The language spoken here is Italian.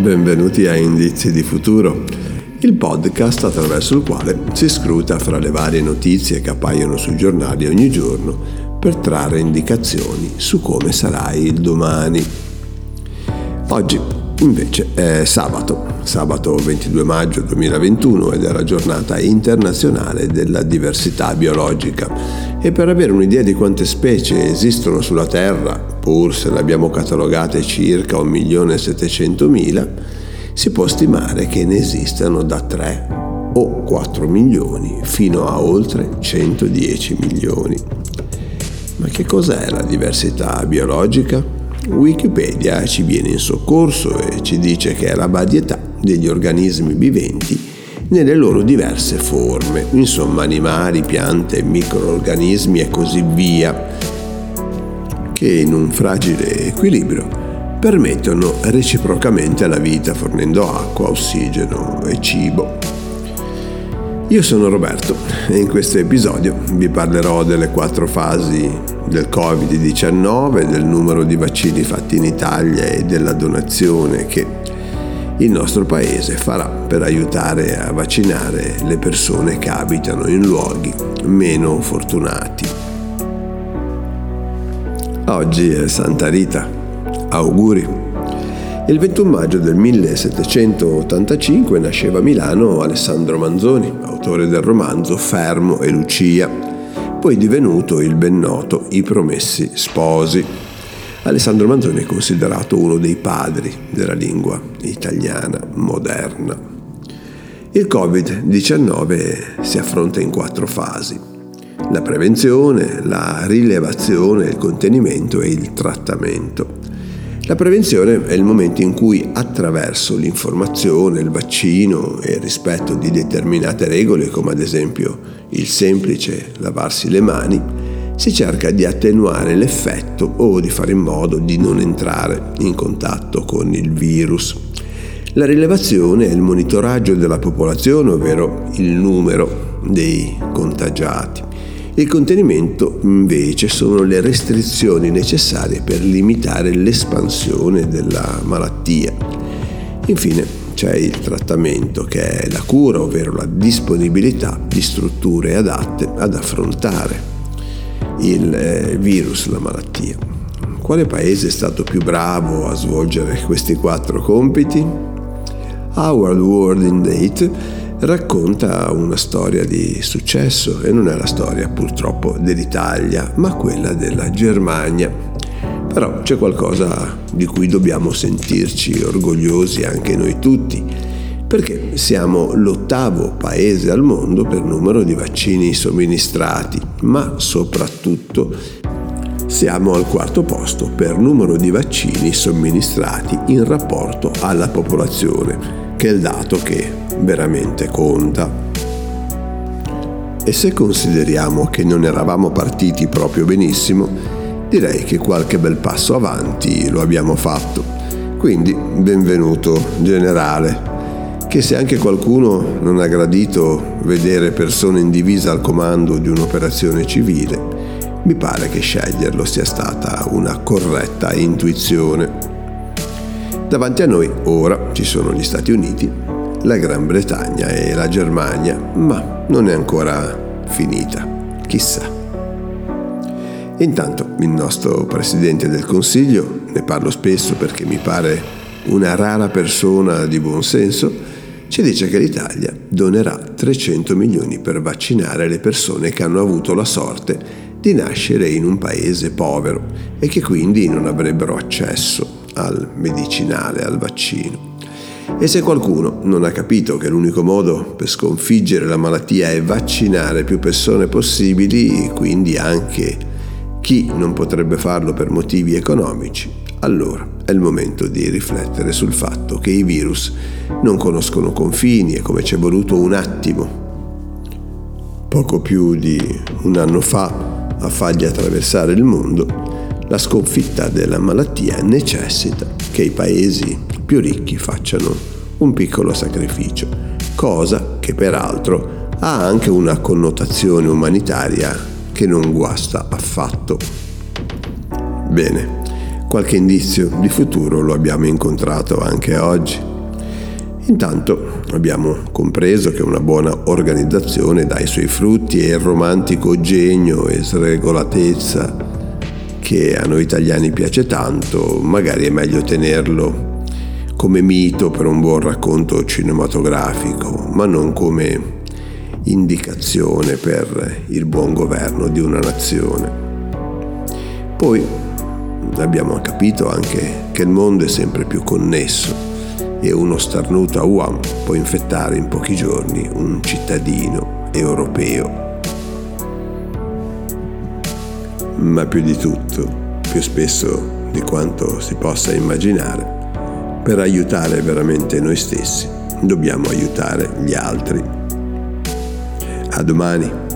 Benvenuti a Indizi di Futuro, il podcast attraverso il quale si scruta fra le varie notizie che appaiono sui giornali ogni giorno per trarre indicazioni su come sarà il domani. Oggi invece è sabato, sabato 22 maggio 2021 ed è la giornata internazionale della diversità biologica e per avere un'idea di quante specie esistono sulla Terra, pur se le abbiamo catalogate circa 1.700.000, si può stimare che ne esistano da 3 o 4 milioni fino a oltre 110 milioni. Ma che cos'è la diversità biologica? Wikipedia ci viene in soccorso e ci dice che è la varietà degli organismi viventi nelle loro diverse forme, insomma animali, piante, microorganismi e così via, che in un fragile equilibrio permettono reciprocamente la vita fornendo acqua, ossigeno e cibo. Io sono Roberto e in questo episodio vi parlerò delle quattro fasi del Covid-19, del numero di vaccini fatti in Italia e della donazione che il nostro paese farà per aiutare a vaccinare le persone che abitano in luoghi meno fortunati. Oggi è Santa Rita. Auguri. Il 21 maggio del 1785 nasceva a Milano Alessandro Manzoni, autore del romanzo Fermo e Lucia, poi divenuto il ben noto I Promessi Sposi. Alessandro Manzoni è considerato uno dei padri della lingua italiana moderna. Il Covid-19 si affronta in quattro fasi. La prevenzione, la rilevazione, il contenimento e il trattamento. La prevenzione è il momento in cui attraverso l'informazione, il vaccino e il rispetto di determinate regole, come ad esempio il semplice lavarsi le mani, si cerca di attenuare l'effetto o di fare in modo di non entrare in contatto con il virus. La rilevazione è il monitoraggio della popolazione, ovvero il numero dei contagiati. Il contenimento invece sono le restrizioni necessarie per limitare l'espansione della malattia. Infine c'è il trattamento che è la cura, ovvero la disponibilità di strutture adatte ad affrontare il eh, virus, la malattia. Quale paese è stato più bravo a svolgere questi quattro compiti? Howard World in Date racconta una storia di successo e non è la storia purtroppo dell'Italia, ma quella della Germania. Però c'è qualcosa di cui dobbiamo sentirci orgogliosi anche noi tutti, perché siamo l'ottavo paese al mondo per numero di vaccini somministrati, ma soprattutto siamo al quarto posto per numero di vaccini somministrati in rapporto alla popolazione, che è il dato che veramente conta. E se consideriamo che non eravamo partiti proprio benissimo, direi che qualche bel passo avanti lo abbiamo fatto. Quindi benvenuto generale, che se anche qualcuno non ha gradito vedere persone in divisa al comando di un'operazione civile, mi pare che sceglierlo sia stata una corretta intuizione. Davanti a noi ora ci sono gli Stati Uniti la Gran Bretagna e la Germania, ma non è ancora finita, chissà. Intanto il nostro Presidente del Consiglio, ne parlo spesso perché mi pare una rara persona di buon senso, ci dice che l'Italia donerà 300 milioni per vaccinare le persone che hanno avuto la sorte di nascere in un paese povero e che quindi non avrebbero accesso al medicinale, al vaccino. E se qualcuno non ha capito che l'unico modo per sconfiggere la malattia è vaccinare più persone possibili, quindi anche chi non potrebbe farlo per motivi economici, allora è il momento di riflettere sul fatto che i virus non conoscono confini e come ci è voluto un attimo, poco più di un anno fa, a fargli attraversare il mondo, la sconfitta della malattia necessita che i paesi più ricchi facciano un piccolo sacrificio, cosa che peraltro ha anche una connotazione umanitaria che non guasta affatto. Bene, qualche indizio di futuro lo abbiamo incontrato anche oggi. Intanto abbiamo compreso che una buona organizzazione dà i suoi frutti e il romantico genio e sregolatezza che a noi italiani piace tanto, magari è meglio tenerlo come mito per un buon racconto cinematografico, ma non come indicazione per il buon governo di una nazione. Poi abbiamo capito anche che il mondo è sempre più connesso e uno starnuto a Wuhan può infettare in pochi giorni un cittadino europeo. Ma più di tutto, più spesso di quanto si possa immaginare, per aiutare veramente noi stessi dobbiamo aiutare gli altri. A domani.